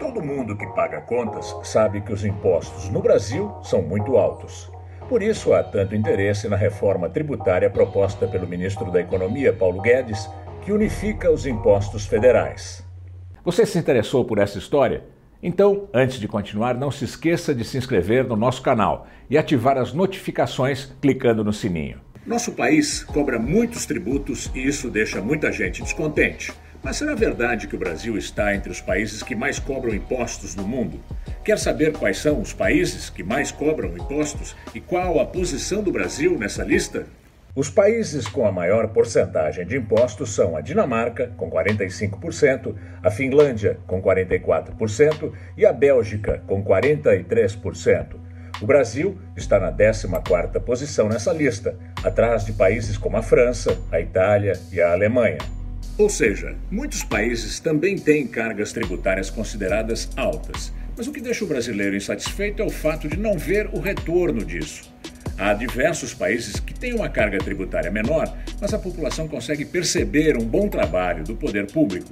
Todo mundo que paga contas sabe que os impostos no Brasil são muito altos. Por isso há tanto interesse na reforma tributária proposta pelo ministro da Economia, Paulo Guedes, que unifica os impostos federais. Você se interessou por essa história? Então, antes de continuar, não se esqueça de se inscrever no nosso canal e ativar as notificações clicando no sininho. Nosso país cobra muitos tributos e isso deixa muita gente descontente. Mas será verdade que o Brasil está entre os países que mais cobram impostos no mundo? Quer saber quais são os países que mais cobram impostos e qual a posição do Brasil nessa lista? Os países com a maior porcentagem de impostos são a Dinamarca, com 45%, a Finlândia, com 44% e a Bélgica, com 43%. O Brasil está na 14ª posição nessa lista, atrás de países como a França, a Itália e a Alemanha. Ou seja, muitos países também têm cargas tributárias consideradas altas, mas o que deixa o brasileiro insatisfeito é o fato de não ver o retorno disso. Há diversos países que têm uma carga tributária menor, mas a população consegue perceber um bom trabalho do poder público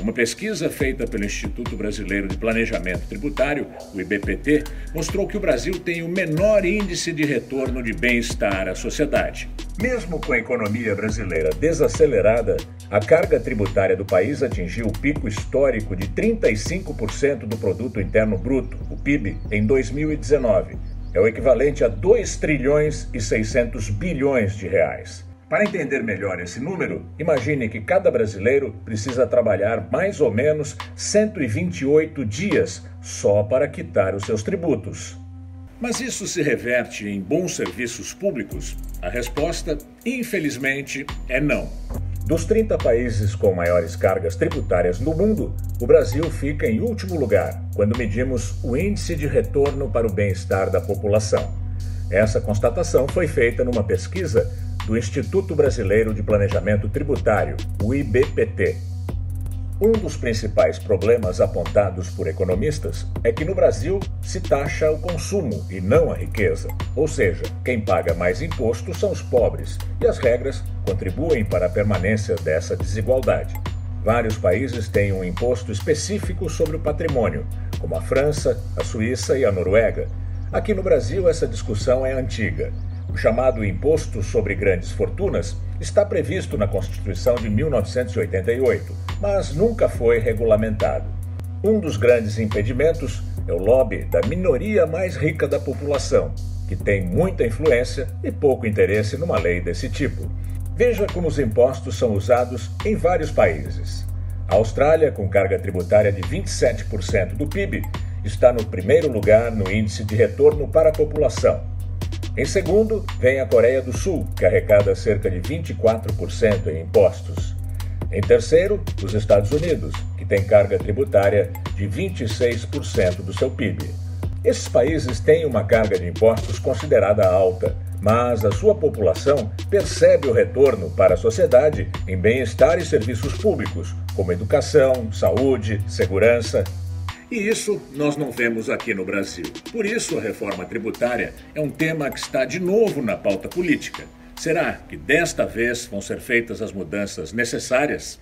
uma pesquisa feita pelo Instituto Brasileiro de Planejamento Tributário, o IBPT, mostrou que o Brasil tem o menor índice de retorno de bem-estar à sociedade. Mesmo com a economia brasileira desacelerada, a carga tributária do país atingiu o pico histórico de 35% do produto interno bruto, o PIB, em 2019. É o equivalente a 2 trilhões e 600 bilhões de reais. Para entender melhor esse número, imagine que cada brasileiro precisa trabalhar mais ou menos 128 dias só para quitar os seus tributos. Mas isso se reverte em bons serviços públicos? A resposta, infelizmente, é não. Dos 30 países com maiores cargas tributárias no mundo, o Brasil fica em último lugar quando medimos o índice de retorno para o bem-estar da população. Essa constatação foi feita numa pesquisa do Instituto Brasileiro de Planejamento Tributário, o IBPT. Um dos principais problemas apontados por economistas é que no Brasil se taxa o consumo e não a riqueza. Ou seja, quem paga mais imposto são os pobres, e as regras contribuem para a permanência dessa desigualdade. Vários países têm um imposto específico sobre o patrimônio, como a França, a Suíça e a Noruega. Aqui no Brasil, essa discussão é antiga o chamado Imposto sobre Grandes Fortunas está previsto na Constituição de 1988, mas nunca foi regulamentado. Um dos grandes impedimentos é o lobby da minoria mais rica da população, que tem muita influência e pouco interesse numa lei desse tipo. Veja como os impostos são usados em vários países. A Austrália, com carga tributária de 27% do PIB, está no primeiro lugar no índice de retorno para a população em segundo, vem a Coreia do Sul, que arrecada cerca de 24% em impostos. Em terceiro, os Estados Unidos, que tem carga tributária de 26% do seu PIB. Esses países têm uma carga de impostos considerada alta, mas a sua população percebe o retorno para a sociedade em bem-estar e serviços públicos, como educação, saúde, segurança e isso nós não vemos aqui no Brasil. Por isso, a reforma tributária é um tema que está de novo na pauta política. Será que desta vez vão ser feitas as mudanças necessárias?